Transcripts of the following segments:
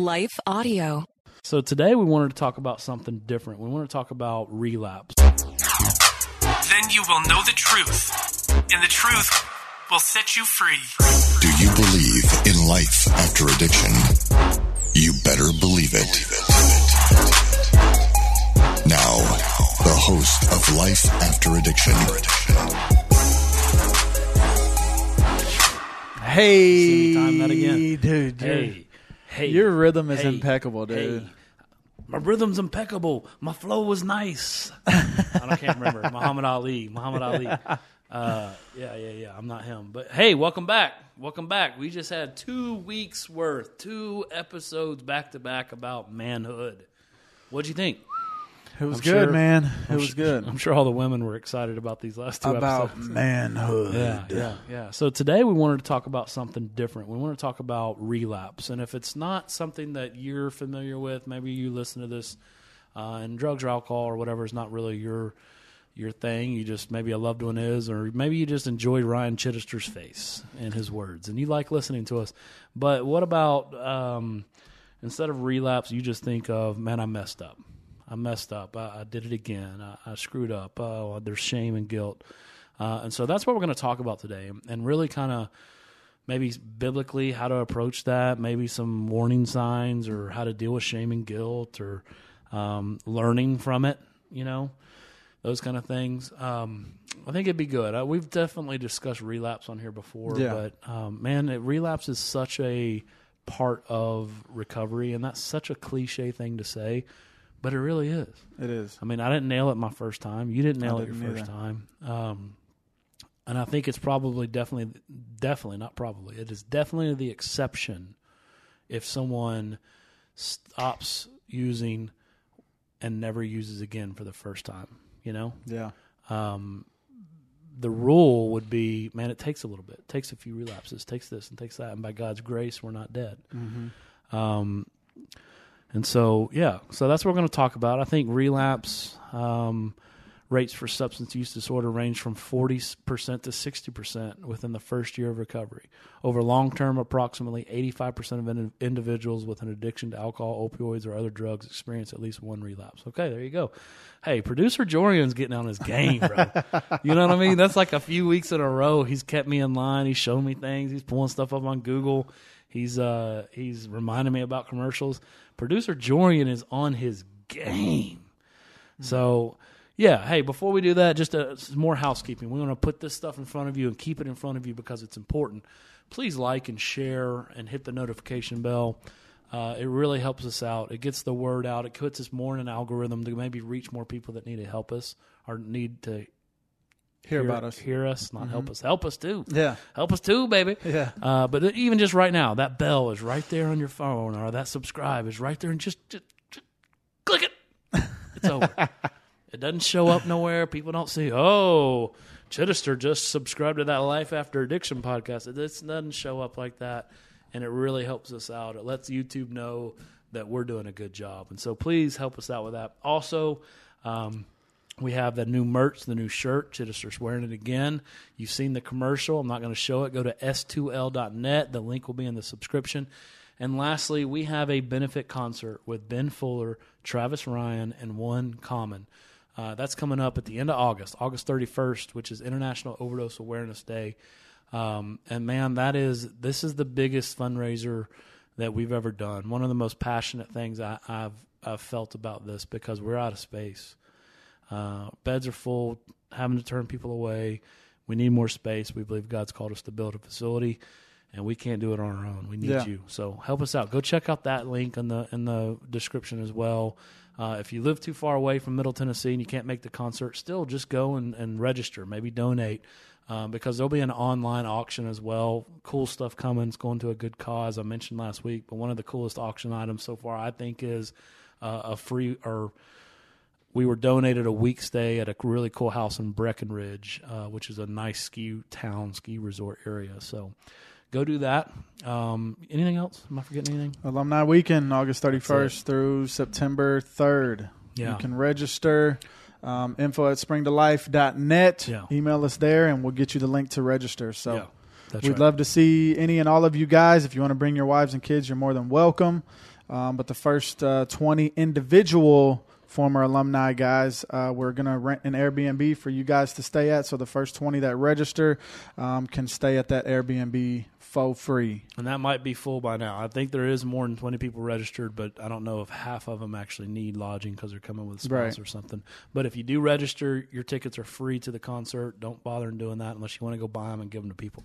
Life Audio. So today we wanted to talk about something different. We want to talk about relapse. Then you will know the truth, and the truth will set you free. Do you believe in life after addiction? You better believe it. Now, the host of Life After Addiction, Hey, time that again. dude. Hey, your- hey, your rhythm is hey, impeccable, dude. hey. My rhythm's impeccable. My flow was nice. I can't remember. Muhammad Ali. Muhammad Ali. Uh, yeah, yeah, yeah. I'm not him. But hey, welcome back. Welcome back. We just had two weeks worth, two episodes back to back about manhood. What'd you think? It was I'm good, sure- man. It I'm was good. I'm sure all the women were excited about these last two About episodes. manhood. Yeah, yeah, yeah. So today we wanted to talk about something different. We want to talk about relapse, and if it's not something that you're familiar with, maybe you listen to this, uh, and drugs or alcohol or whatever is not really your your thing. You just maybe a loved one is, or maybe you just enjoy Ryan Chittister's face and his words, and you like listening to us. But what about um, instead of relapse, you just think of man, I messed up. I messed up. I, I did it again. I, I screwed up. Oh, there's shame and guilt. Uh, and so that's what we're going to talk about today, and really kind of maybe biblically how to approach that, maybe some warning signs or how to deal with shame and guilt or um, learning from it, you know, those kind of things. Um, I think it'd be good. Uh, we've definitely discussed relapse on here before, Yeah. but um, man, it, relapse is such a part of recovery, and that's such a cliche thing to say, but it really is. It is. I mean, I didn't nail it my first time. You didn't nail it your first either. time. Um, and I think it's probably definitely, definitely not probably. It is definitely the exception if someone stops using and never uses again for the first time. You know, Yeah. um, the rule would be, man, it takes a little bit. It takes a few relapses. Takes this and takes that, and by God's grace, we're not dead. Um, and so, yeah, so that's what we're going to talk about. I think relapse um, rates for substance use disorder range from 40% to 60% within the first year of recovery. Over long term, approximately 85% of in- individuals with an addiction to alcohol, opioids, or other drugs experience at least one relapse. Okay, there you go. Hey, producer Jorian's getting on his game, bro. you know what I mean? That's like a few weeks in a row. He's kept me in line. He's showing me things. He's pulling stuff up on Google. He's uh he's reminding me about commercials. Producer Jorian is on his game. So, yeah, hey, before we do that, just uh, more housekeeping. We want to put this stuff in front of you and keep it in front of you because it's important. Please like and share and hit the notification bell. Uh, it really helps us out. It gets the word out. It puts us more in an algorithm to maybe reach more people that need to help us or need to Hear about us. hear us, not help us. Help us too. Yeah. Help us too, baby. Yeah. Uh, but even just right now, that bell is right there on your phone, or that subscribe is right there, and just, just, just click it. It's over. it doesn't show up nowhere. People don't see. Oh, Chittister just subscribed to that Life After Addiction podcast. It doesn't show up like that, and it really helps us out. It lets YouTube know that we're doing a good job, and so please help us out with that. Also. Um, we have the new merch, the new shirt. Chittister's wearing it again. You've seen the commercial. I'm not going to show it. Go to s2l.net. The link will be in the subscription. And lastly, we have a benefit concert with Ben Fuller, Travis Ryan, and One Common. Uh, that's coming up at the end of August, August 31st, which is International Overdose Awareness Day. Um, and man, that is this is the biggest fundraiser that we've ever done. One of the most passionate things I, I've I've felt about this because we're out of space. Uh, beds are full, having to turn people away. We need more space. We believe God's called us to build a facility, and we can't do it on our own. We need Yeah. you. So help us out. Go check out that link in the in the description as well. Uh, if you live too far away from Middle Tennessee and you can't make the concert, still just go and, and register. Maybe donate. Um, because there'll be an online auction as well. Cool stuff coming. It's going to a good cause. I mentioned last week, but one of the coolest auction items so far, I think, is uh, a free or we were donated a week stay at a really cool house in Breckenridge, uh, which is a nice ski town, ski resort area. So go do that. Um, anything else? Am I forgetting anything? Alumni Weekend, August 31st through September 3rd. Yeah. You can register. Um, info at springtolife.net. Yeah. Email us there, and we'll get you the link to register. So Yeah, that's we'd right. love to see any and all of you guys. If you want to bring your wives and kids, you're more than welcome. Um, but the first uh, 20 individual former alumni guys, uh, we're going to rent an Airbnb for you guys to stay at. So the first 20 that register um, can stay at that Airbnb for free. And that might be full by now. I think there is more than 20 people registered, but I don't know if half of them actually need lodging because they're coming with a spouse Right. or something. But if you do register, your tickets are free to the concert. Don't bother in doing that unless you want to go buy them and give them to people.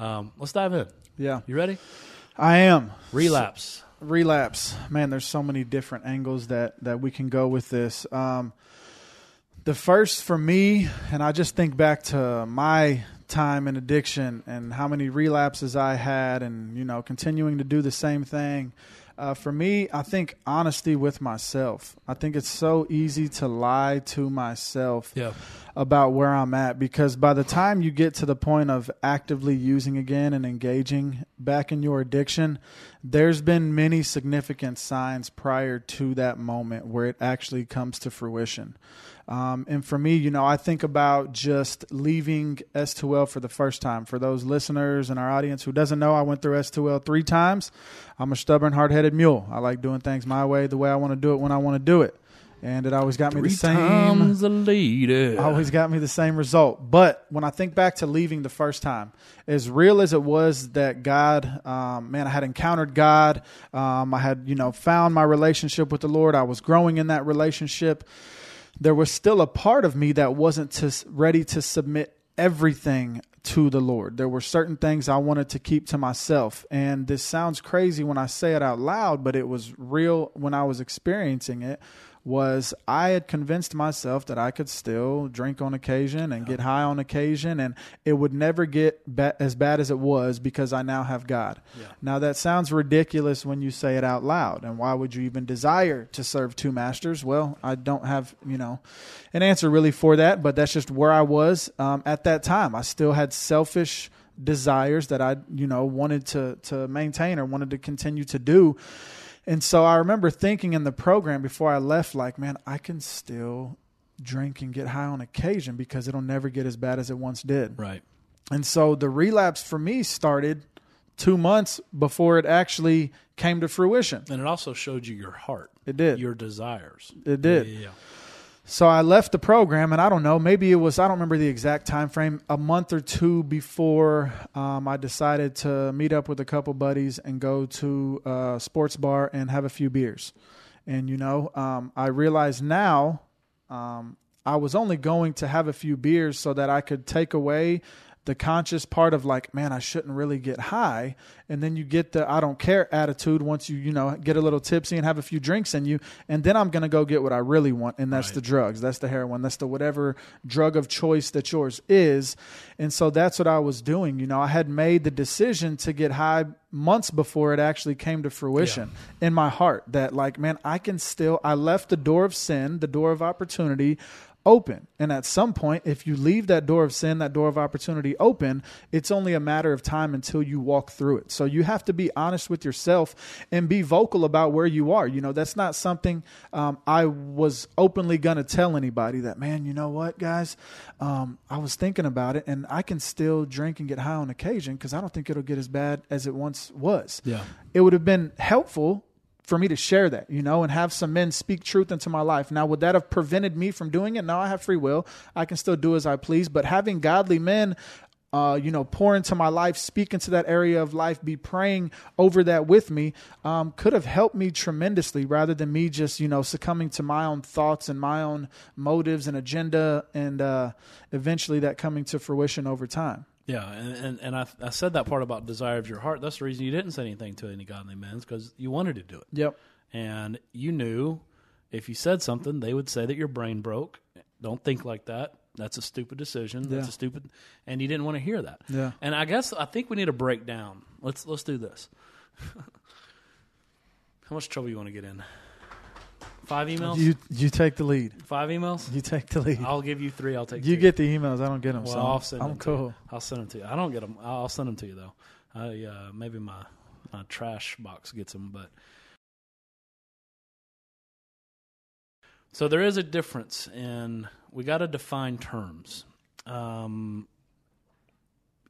Um, let's dive in. Yeah, You ready? I am. Relapse. relapse man there's so many different angles that that we can go with this um the first for me and i just think back to my time in addiction and how many relapses i had and you know continuing to do the same thing uh, for me i think honesty with myself i think it's so easy to lie to myself Yeah. About where I'm at because by the time you get to the point of actively using again and engaging back in your addiction, there's been many significant signs prior to that moment where it actually comes to fruition. Um, and for me, you know, I think about just leaving S2L for the first time. For those listeners in our audience who doesn't know, I went through S2L three times. I'm a stubborn, hard-headed mule. I like doing things my way, the way I want to do it when I want to do it. And it always got me Three the same times a lady. always got me the same result. But when I think back to leaving the first time, as real as it was that God, um, man, I had encountered God. Um, I had, you know, found my relationship with the Lord. I was growing in that relationship. There was still a part of me that wasn't to, ready to submit everything to the Lord. There were certain things I wanted to keep to myself. And this sounds crazy when I say it out loud, but it was real when I was experiencing it was I had convinced myself that I could still drink on occasion and get high on occasion and it would never get ba- as bad as it was because I now have God. Now that sounds ridiculous when you say it out loud and why would you even desire to serve two masters? Well, I don't have, you know, an answer really for that, but that's just where I was um, at that time. I still had selfish desires that I, you know, wanted to to maintain or wanted to continue to do. And so I remember thinking in the program before I left, like, man, I can still drink and get high on occasion because it'll never get as bad as it once did. Right. And so the relapse for me started two months before it actually came to fruition. And it also showed you your heart. It did. Your desires. It did. Yeah. So I left the program, and I don't know, maybe it was I don't remember the exact time frame. A month or two before, um, I decided to meet up with a couple buddies and go to a sports bar and have a few beers. And you know, um, I realize now um, I was only going to have a few beers so that I could take away the conscious part of like, man, I shouldn't really get high. And then you get the I don't care attitude once you, you know, get a little tipsy and have a few drinks in you. And then I'm going to go get what I really want. And that's the drugs. That's the heroin. That's the whatever drug of choice that yours is. And so that's what I was doing. You know, I had made the decision to get high months before it actually came to fruition in my heart that like, man, I can still, I left the door of sin, the door of opportunity open. And at some point, if you leave that door of sin, that door of opportunity open, it's only a matter of time until you walk through it. So you have to be honest with yourself and be vocal about where you are. You know, that's not something um, I was openly going to tell anybody that, man, you know what, guys? Um, I was thinking about it and I can still drink and get high on occasion because I don't think it'll get as bad as it once was. Yeah. It would have been helpful for me to share that, you know, and have some men speak truth into my life. Now, would that have prevented me from doing it? Now I have free will. I can still do as I please. But having godly men uh, you know, pour into my life, speak into that area of life, be praying over that with me, um, could have helped me tremendously rather than me just, you know, succumbing to my own thoughts and my own motives and agenda and uh, eventually that coming to fruition over time. Yeah, and and, and I, I said that part about desire of your heart. That's the reason you didn't say anything to any godly men, because you wanted to do it. Yep. and you knew if you said something, they would say that your brain broke. Don't think like that. That's a stupid decision. That's Yeah. a stupid, and you didn't want to hear that. Yeah. And I guess I think we need to break down. Let's let's do this. How much trouble you want to get in? Five emails. You you take the lead. Five emails. You take the lead. I'll give you three. I'll take. You two. get the emails. I don't get them. Well, so I'll send I'm them to cool. you. I'll send them to you. I don't get them. I'll send them to you though. I uh, maybe my my trash box gets them, but so there is a difference in we got to define terms. Um,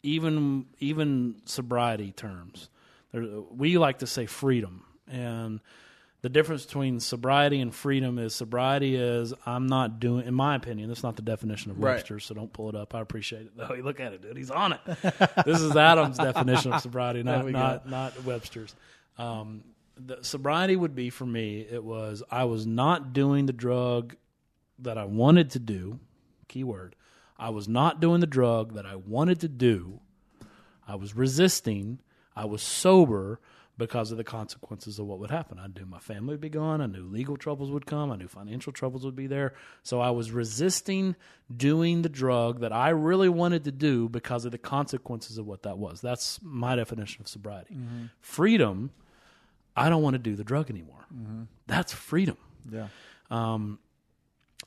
even even sobriety terms. There, we like to say freedom, and the difference between sobriety and freedom is sobriety is I'm not doing, in my opinion, that's not the definition of Right. Webster, so don't pull it up. I appreciate it though. You look at it, dude. He's on it. this is Adam's definition of sobriety, not not not Webster's. Um, the sobriety would be for me. It was I was not doing the drug that I wanted to do. Keyword. I was not doing the drug that I wanted to do. I was resisting. I was sober because of the consequences of what would happen. I knew my family would be gone. I knew legal troubles would come. I knew financial troubles would be there. So I was resisting doing the drug that I really wanted to do because of the consequences of what that was. That's my definition of sobriety. Mm-hmm. Freedom, I don't want to do the drug anymore. Mm-hmm. That's freedom. Yeah. Um,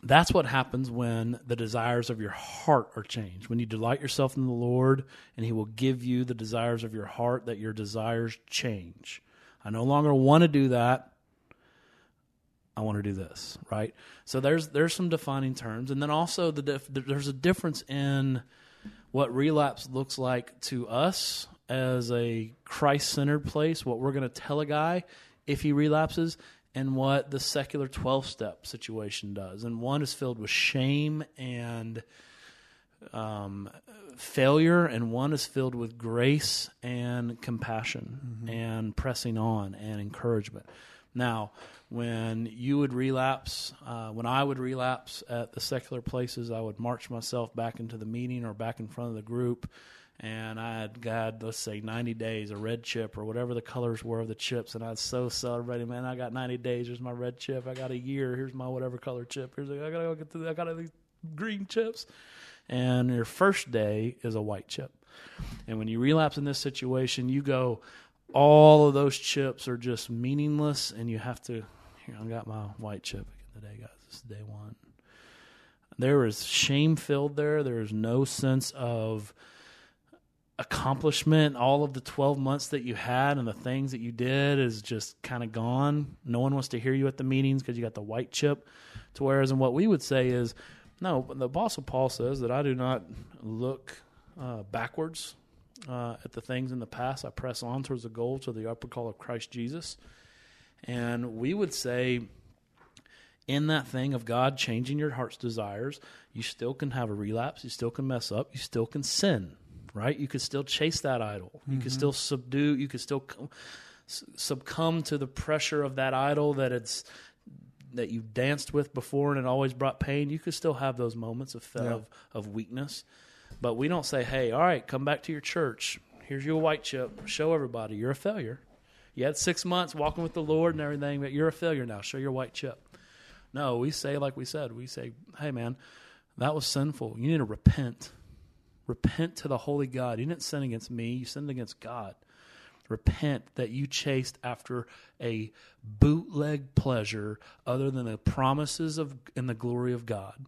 That's what happens when the desires of your heart are changed. When you delight yourself in the Lord and He will give you the desires of your heart, that your desires change. I no longer want to do that. I want to do this, right? So there's there's some defining terms, and then also the dif- there's a difference in what relapse looks like to us as a Christ centered place. What we're going to tell a guy if he relapses, and what the secular twelve step situation does. And one is filled with shame and um, failure, and one is filled with grace and compassion and pressing on and encouragement. Now, when you would relapse, uh, when I would relapse at the secular places, I would march myself back into the meeting or back in front of the group. And I had had, let's say, 90 days, a red chip or whatever the colors were of the chips. And I was so celebrating, man, I got 90 days. Here's my red chip. I got a year. Here's my whatever color chip. Here's, I got to go get the, I got these green chips. And your first day is a white chip. And when you relapse in this situation, you go, all of those chips are just meaningless, and you have to. Here, I got my white chip again today, guys. This is day one. There is shame filled there. There is no sense of accomplishment. All of the 12 months that you had and the things that you did is just kind of gone. No one wants to hear you at the meetings because you got the white chip. To whereas, and what we would say is, no, the Apostle Paul says that I do not look uh, backwards uh, at the things in the past. I press on towards the goal to the upper call of Christ Jesus. And we would say, in that thing of God changing your heart's desires, you still can have a relapse. You still can mess up. You still can sin, right? You could still chase that idol. You could mm-hmm. still subdue. You could still succumb to the pressure of that idol that it's that you danced with before and it always brought pain. You could still have those moments of of, of weakness, but we don't say, "Hey, all right, come back to your church. Here's your white chip. Show everybody you're a failure. You had six months walking with the Lord and everything, but you're a failure now. Show your white chip." No, we say like we said. We say, "Hey, man, that was sinful. You need to repent. Repent to the holy God. You didn't sin against me. You sinned against God." repent that you chased after a bootleg pleasure other than the promises of and the glory of God.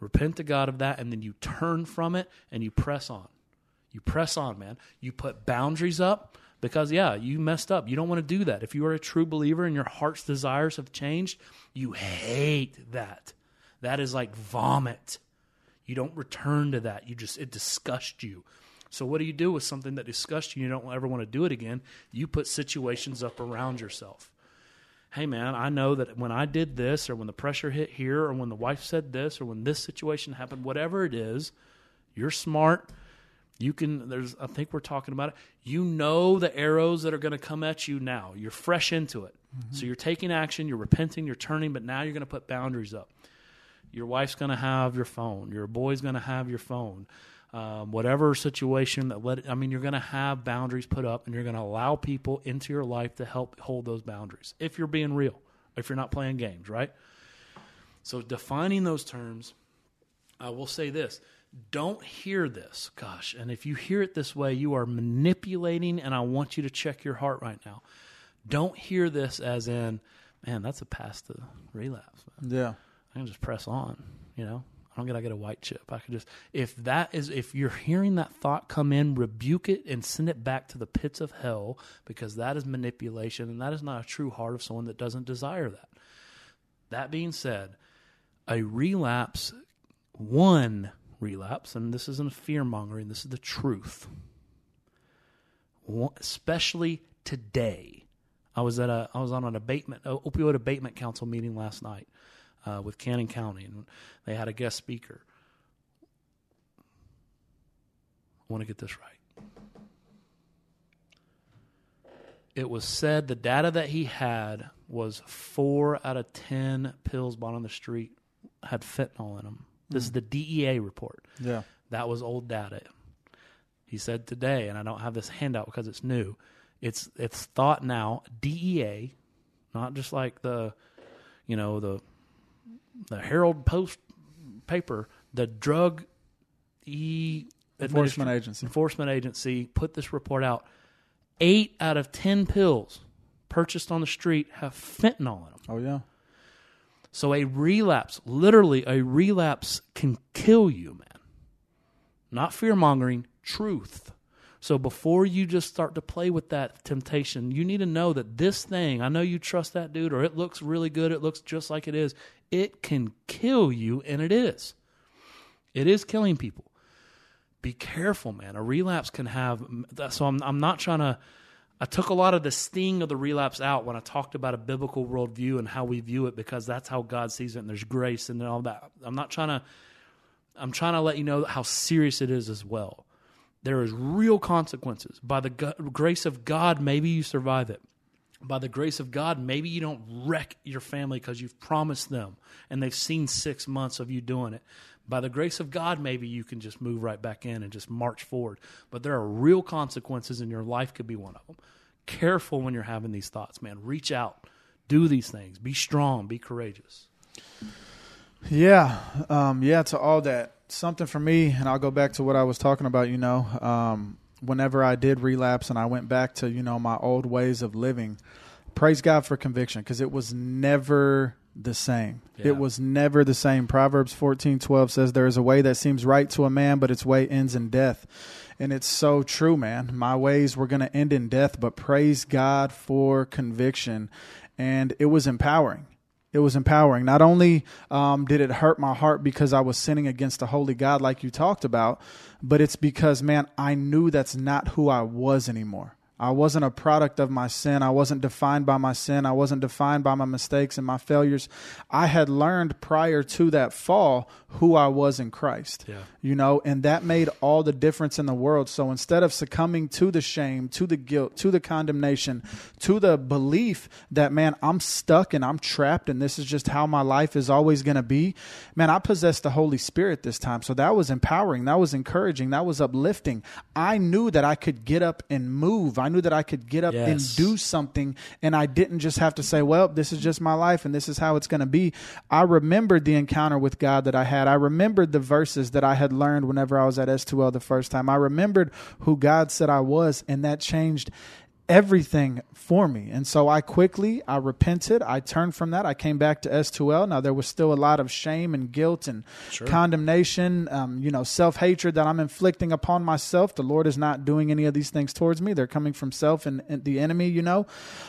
Repent to God of that and then you turn from it and you press on. You press on, man. You put boundaries up because yeah, you messed up. You don't want to do that. If you are a true believer and your heart's desires have changed, you hate that. That is like vomit. You don't return to that. You just it disgusts you. So what do you do with something that disgusts you? You don't ever want to do it again. You put situations up around yourself. Hey man, I know that when I did this, or when the pressure hit here, or when the wife said this, or when this situation happened, whatever it is, you're smart. You can, there's, I think we're talking about it. You know the arrows that are going to come at you now. You're fresh into it. Mm-hmm. So you're taking action, you're repenting, you're turning, but now you're going to put boundaries up. Your wife's going to have your phone. Your boy's going to have your phone. Um, whatever situation that let, I mean, you're going to have boundaries put up and you're going to allow people into your life to help hold those boundaries if you're being real, if you're not playing games, right? So defining those terms, I will say this don't hear this, gosh. And if you hear it this way, you are manipulating, and I want you to check your heart right now. Don't hear this as in, man, that's a pass to relapse. Man. Yeah. I can just press on, you know? I don't get I get a white chip. I can just if that is if you're hearing that thought come in, rebuke it and send it back to the pits of hell because that is manipulation and that is not a true heart of someone that doesn't desire that. That being said, a relapse one relapse, and this isn't fear mongering, this is the truth. Especially today. I was at a I was on an abatement opioid abatement council meeting last night uh, with Cannon County, and they had a guest speaker. I want to get this right. It was said the data that he had was four out of ten pills bought on the street had fentanyl in them. This is the DEA report. Yeah. That was old data. He said today, and I don't have this handout because it's new. It's it's thought now DEA, not just like the, you know the, the Herald Post paper, the drug e Enforcement agency. enforcement agency put this report out. Eight out of ten pills purchased on the street have fentanyl in them. Oh yeah. So a relapse, literally a relapse can kill you, man. Not fear mongering, truth. So before you just start to play with that temptation, you need to know that this thing, I know you trust that dude or it looks really good, it looks just like it is. It can kill you and it is. It is killing people. Be careful, man. A relapse can have so I'm I'm not trying to I took a lot of the sting of the relapse out when I talked about a biblical worldview and how we view it because that's how God sees it and there's grace and all that. I'm not trying to I'm trying to let you know how serious it is as well. There is real consequences. By the go- grace of God, maybe you survive it. By the grace of God, maybe you don't wreck your family because you've promised them and they've seen six months of you doing it. By the grace of God, maybe you can just move right back in and just march forward. But there are real consequences, and your life could be one of them. Careful when you're having these thoughts, man. Reach out, do these things, be strong, be courageous. Yeah, um, yeah. To all that, something for me, and I'll go back to what I was talking about. You know, um, whenever I did relapse and I went back to you know my old ways of living, praise God for conviction because it was never the same. Yeah. It was never the same. Proverbs fourteen twelve says, "There is a way that seems right to a man, but its way ends in death." And it's so true, man. My ways were going to end in death, but praise God for conviction. And it was empowering. It was empowering. Not only um, did it hurt my heart because I was sinning against a holy God, like you talked about, but it's because, man, I knew that's not who I was anymore. I wasn't a product of my sin. I wasn't defined by my sin. I wasn't defined by my mistakes and my failures. I had learned prior to that fall who I was in Christ. Yeah. You know, and that made all the difference in the world. So instead of succumbing to the shame, to the guilt, to the condemnation, to the belief that, man, I'm stuck and I'm trapped and this is just how my life is always going to be, man, I possessed the Holy Spirit this time. So that was empowering. That was encouraging. That was uplifting. I knew that I could get up and move. I knew that I could get up and do something and I didn't just have to say, well, this is just my life and this is how it's going to be. I remembered the encounter with God that I had. I remembered the verses that I had learned whenever I was at S2L the first time. I remembered who God said I was and that changed everything for me. And so I quickly, I repented. I turned from that. I came back to S2L. Now there was still a lot of shame and guilt and condemnation, um, you know, self-hatred that I'm inflicting upon myself. The Lord is not doing any of these things towards me. They're coming from self and, and the enemy, you know.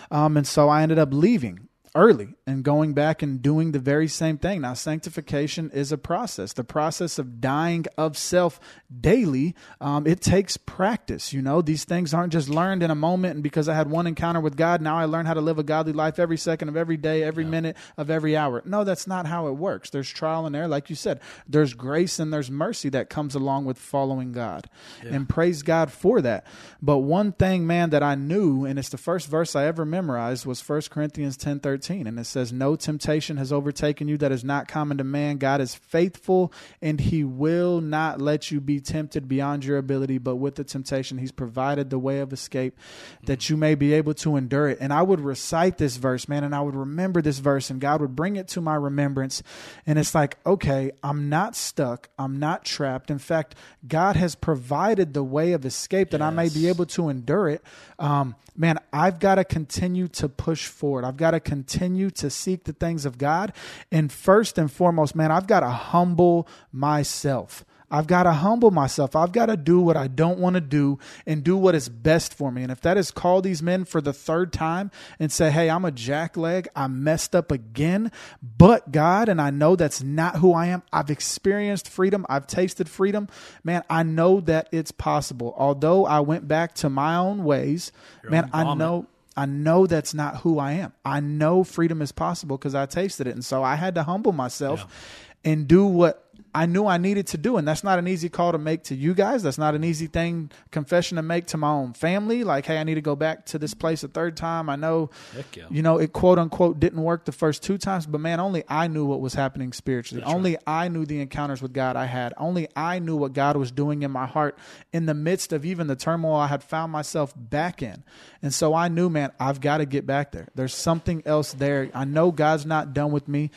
Um, and so I ended up leaving. Early and going back and doing the very same thing. Now, sanctification is a process. The process of dying of self daily, um, it takes practice. You know, these things aren't just learned in a moment. And because I had one encounter with God, now I learn how to live a godly life every second of every day, every yeah. minute of every hour. No, that's not how it works. There's trial and error. Like you said, there's grace and there's mercy that comes along with following God. Yeah. And praise God for that. But one thing, man, that I knew, and it's the first verse I ever memorized, was 1 Corinthians 10 13. And it says, No temptation has overtaken you that is not common to man. God is faithful, and he will not let you be tempted beyond your ability, but with the temptation, he's provided the way of escape that you may be able to endure it. And I would recite this verse, man, and I would remember this verse, and God would bring it to my remembrance. And it's like, okay, I'm not stuck. I'm not trapped. In fact, God has provided the way of escape that yes. I may be able to endure it. Um, man, I've got to continue to push forward. I've got to continue to seek the things of God. And first and foremost, man, I've got to humble myself. I've got to humble myself. I've got to do what I don't want to do and do what is best for me. And if that is call these men for the third time and say, Hey, I'm a jackleg. I messed up again, but God, and I know that's not who I am. I've experienced freedom. I've tasted freedom. Man, I know that it's possible. Although I went back to my own ways, Your man, own I know. I know that's not who I am. I know freedom is possible because I tasted it. And so I had to humble myself yeah. and do what I knew I needed to do. And that's not an easy call to make to you guys. That's not an easy thing, confession to make to my own family. Like, hey, I need to go back to this place a third time. I know, yeah. you know, it quote unquote didn't work the first two times, but man, only I knew what was happening spiritually. That's only right. I knew the encounters with God I had. Only I knew what God was doing in my heart in the midst of even the turmoil I had found myself back in. And so I knew, man, I've got to get back there. There's something else there. I know God's not done with me.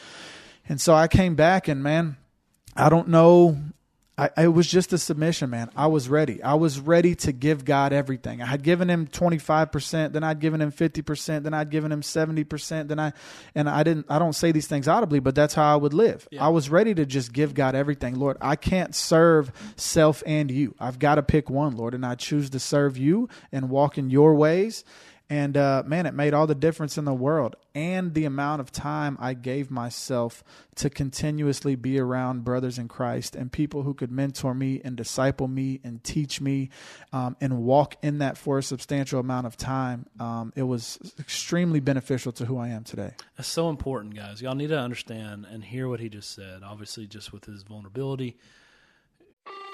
And so I came back and man, I don't know. I, it was just a submission, man. I was ready. I was ready to give God everything. I had given him 25%, then I'd given him 50%, then I'd given him 70%, then I and I didn't I don't say these things audibly, but that's how I would live. Yeah. I was ready to just give God everything. Lord, I can't serve self and you. I've got to pick one, Lord, and I choose to serve you and walk in your ways and uh, man, it made all the difference in the world. And the amount of time I gave myself to continuously be around brothers in Christ and people who could mentor me and disciple me and teach me um, and walk in that for a substantial amount of time. Um, it was extremely beneficial to who I am today. That's so important, guys. Y'all need to understand and hear what he just said. Obviously, just with his vulnerability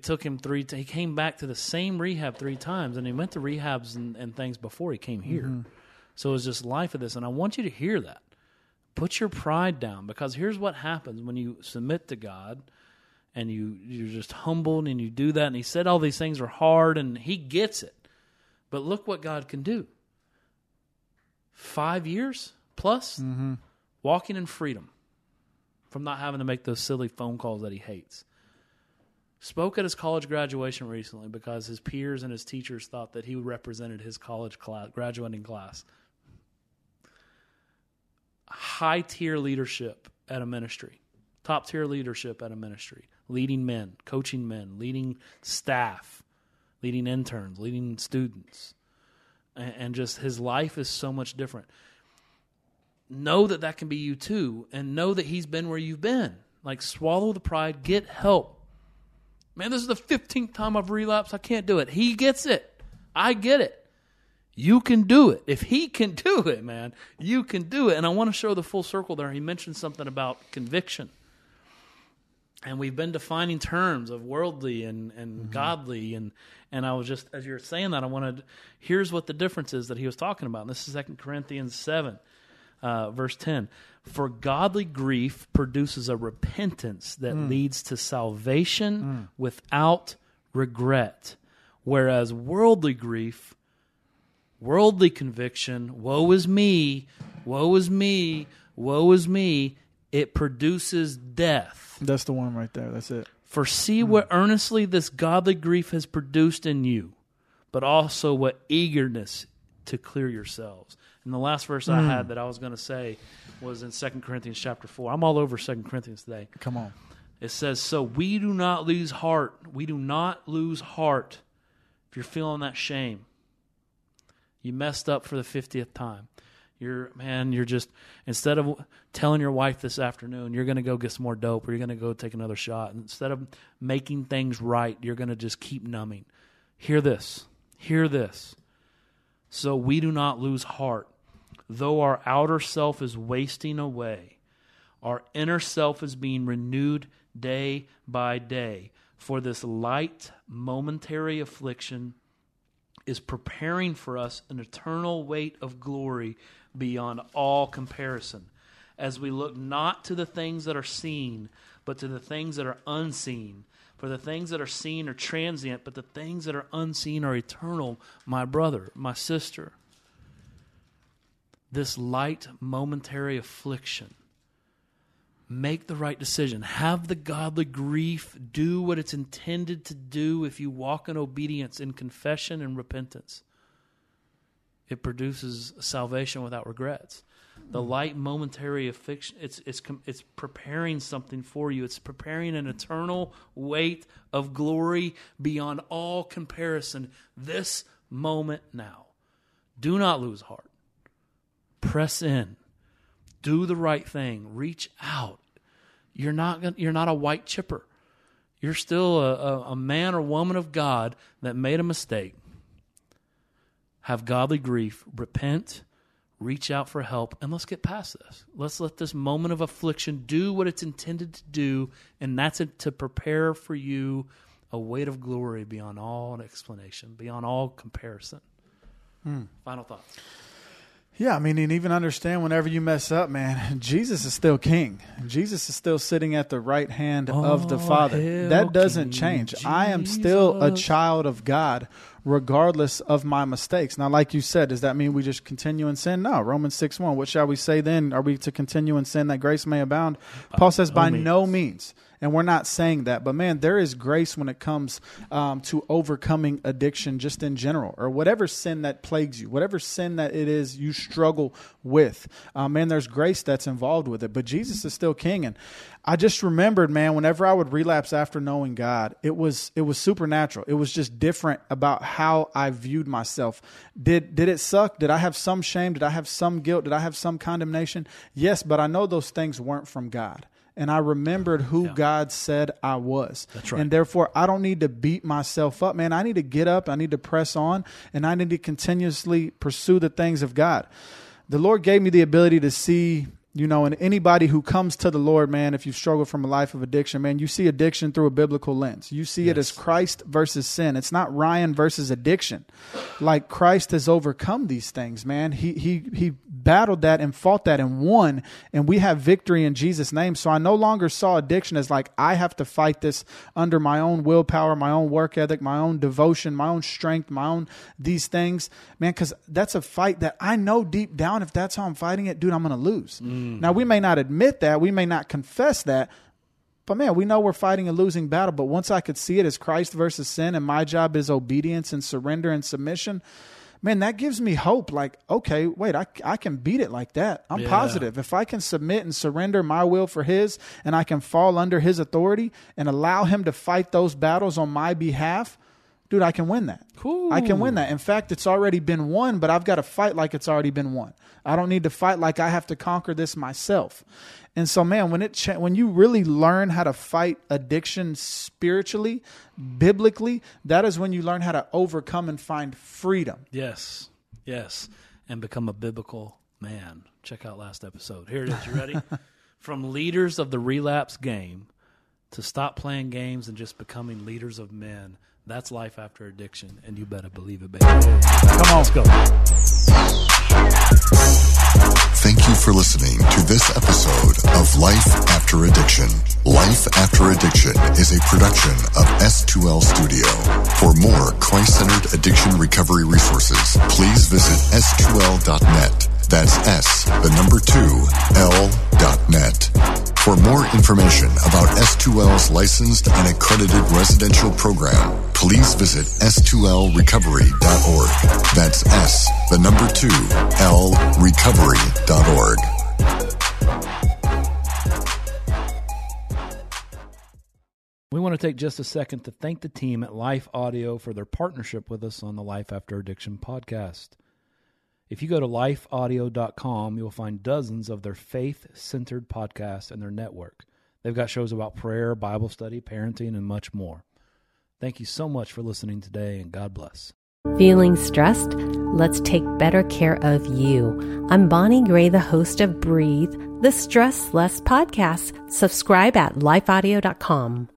it took him three. T- he came back to the same rehab three times, and he went to rehabs and, and things before he came here. Mm-hmm. So it was just life of this, and I want you to hear that. Put your pride down because here's what happens when you submit to God and you you're just humbled and you do that. And He said all these things are hard, and He gets it. But look what God can do. Five years plus, mm-hmm. walking in freedom from not having to make those silly phone calls that he hates spoke at his college graduation recently because his peers and his teachers thought that he represented his college class, graduating class. High tier leadership at a ministry, top tier leadership at a ministry, leading men, coaching men, leading staff, leading interns, leading students. And, and just his life is so much different. Know that that can be you too, and know that he's been where you've been. Like, swallow the pride, get help Man, this is the 15th time I've relapsed. I can't do it. He gets it. I get it. You can do it. If he can do it, man, you can do it. And I want to show the full circle there. He mentioned something about conviction. And we've been defining terms of worldly and, and mm-hmm. godly and and I was just as you were saying that I wanted here's what the difference is that he was talking about. And this is Second Corinthians seven, uh, verse ten. For godly grief produces a repentance that mm. leads to salvation mm. without regret, whereas worldly grief worldly conviction, woe is me, woe is me, woe is me, it produces death. That's the one right there. That's it. For see mm. what earnestly this godly grief has produced in you, but also what eagerness to clear yourselves. And the last verse I hmm. had that I was going to say was in 2 Corinthians chapter 4. I'm all over 2 Corinthians today. Come on. It says, So we do not lose heart. We do not lose heart. If you're feeling that shame, you messed up for the 50th time. You're, man, you're just, instead of telling your wife this afternoon, you're going to go get some more dope or you're going to go take another shot. Instead of making things right, you're going to just keep numbing. Hear this. Hear this. So we do not lose heart. Though our outer self is wasting away, our inner self is being renewed day by day. For this light, momentary affliction is preparing for us an eternal weight of glory beyond all comparison. As we look not to the things that are seen, but to the things that are unseen. For the things that are seen are transient, but the things that are unseen are eternal, my brother, my sister. This light, momentary affliction make the right decision. Have the godly grief. Do what it's intended to do if you walk in obedience, in confession and repentance. It produces salvation without regrets. The light momentary affliction it's it's it's preparing something for you. It's preparing an eternal weight of glory beyond all comparison. This moment now. Do not lose heart. Press in. Do the right thing. Reach out. You're not gonna, you're not a white chipper. You're still a, a, a man or woman of god that made a mistake. Have godly grief. Repent reach out for help and let's get past this. Let's let this moment of affliction do what it's intended to do and that's it to prepare for you a weight of glory beyond all explanation beyond all comparison. Hmm. Final thoughts Yeah, I mean, and even understand whenever you mess up, man, Jesus is still king. Jesus is still sitting at the right hand of the Oh, Father. That doesn't change. I am still a child of God, regardless of my mistakes. Now, like you said, does that mean we just continue in sin? No. Romans 6 1. What shall we say then? Are we to continue in sin that grace may abound? Paul says, by means. no means. And we're not saying that, but man, there is grace when it comes um, to overcoming addiction, just in general, or whatever sin that plagues you, whatever sin that it is you struggle with. Um, man, there's grace that's involved with it. But Jesus is still King, and I just remembered, man, whenever I would relapse after knowing God, it was it was supernatural. It was just different about how I viewed myself. Did did it suck? Did I have some shame? Did I have some guilt? Did I have some condemnation? Yes, but I know those things weren't from God and I remembered who God said I was. That's right. And therefore, I don't need to beat myself up, man. I need to get up, I need to press on, and I need to continuously pursue the things of God. The Lord gave me the ability to see, you know, and anybody who comes to the Lord, man, if you struggle from a life of addiction, man, you see addiction through a biblical lens. You see it as Christ versus sin. It's not Ryan versus addiction. Like Christ has overcome these things, man. He he he battled that and fought that and won, and we have victory in Jesus' name. So I no longer saw addiction as like I have to fight this under my own willpower, my own work ethic, my own devotion, my own strength, my own these things, man. Because that's a fight that I know deep down, if that's how I'm fighting it, dude, I'm going to lose. Now we may not admit that, we may not confess that. But man, we know we're fighting a losing battle. But once I could see it as Christ versus sin, and my job is obedience and surrender and submission, man, that gives me hope. Like, okay, wait, I, I can beat it like that. I'm Yeah. positive. If I can submit and surrender my will for His, and I can fall under His authority and allow Him to fight those battles on my behalf, dude, I can win that. Cool. I can win that. In fact, it's already been won, but I've got to fight like it's already been won. I don't need to fight like I have to conquer this myself. And so, man, when it cha- when you really learn how to fight addiction spiritually, biblically, that is when you learn how to overcome and find freedom. Yes. Yes, and become a biblical man. Check out last episode. Here it is. You ready? From leaders of the relapse game to stop playing games and just becoming leaders of men. That's life after addiction, and you better believe it, baby. Come on, let's go. Thank you for listening to this episode of Life After Addiction. Life After Addiction is a production of S2L Studio. For more Christ-centered addiction recovery resources, please visit s2l.net. That's S, the number two, L dot net. For more information about S2L's licensed and accredited residential program, please visit s2lrecovery.org. That's S, the number two, L recovery.org. We want to take just a second to thank the team at Life Audio for their partnership with us on the Life After Addiction podcast. If you go to lifeaudio.com, you'll find dozens of their faith centered podcasts and their network. They've got shows about prayer, Bible study, parenting, and much more. Thank you so much for listening today, and God bless. Feeling stressed? Let's take better care of you. I'm Bonnie Gray, the host of Breathe, the Stress Less podcast. Subscribe at lifeaudio.com.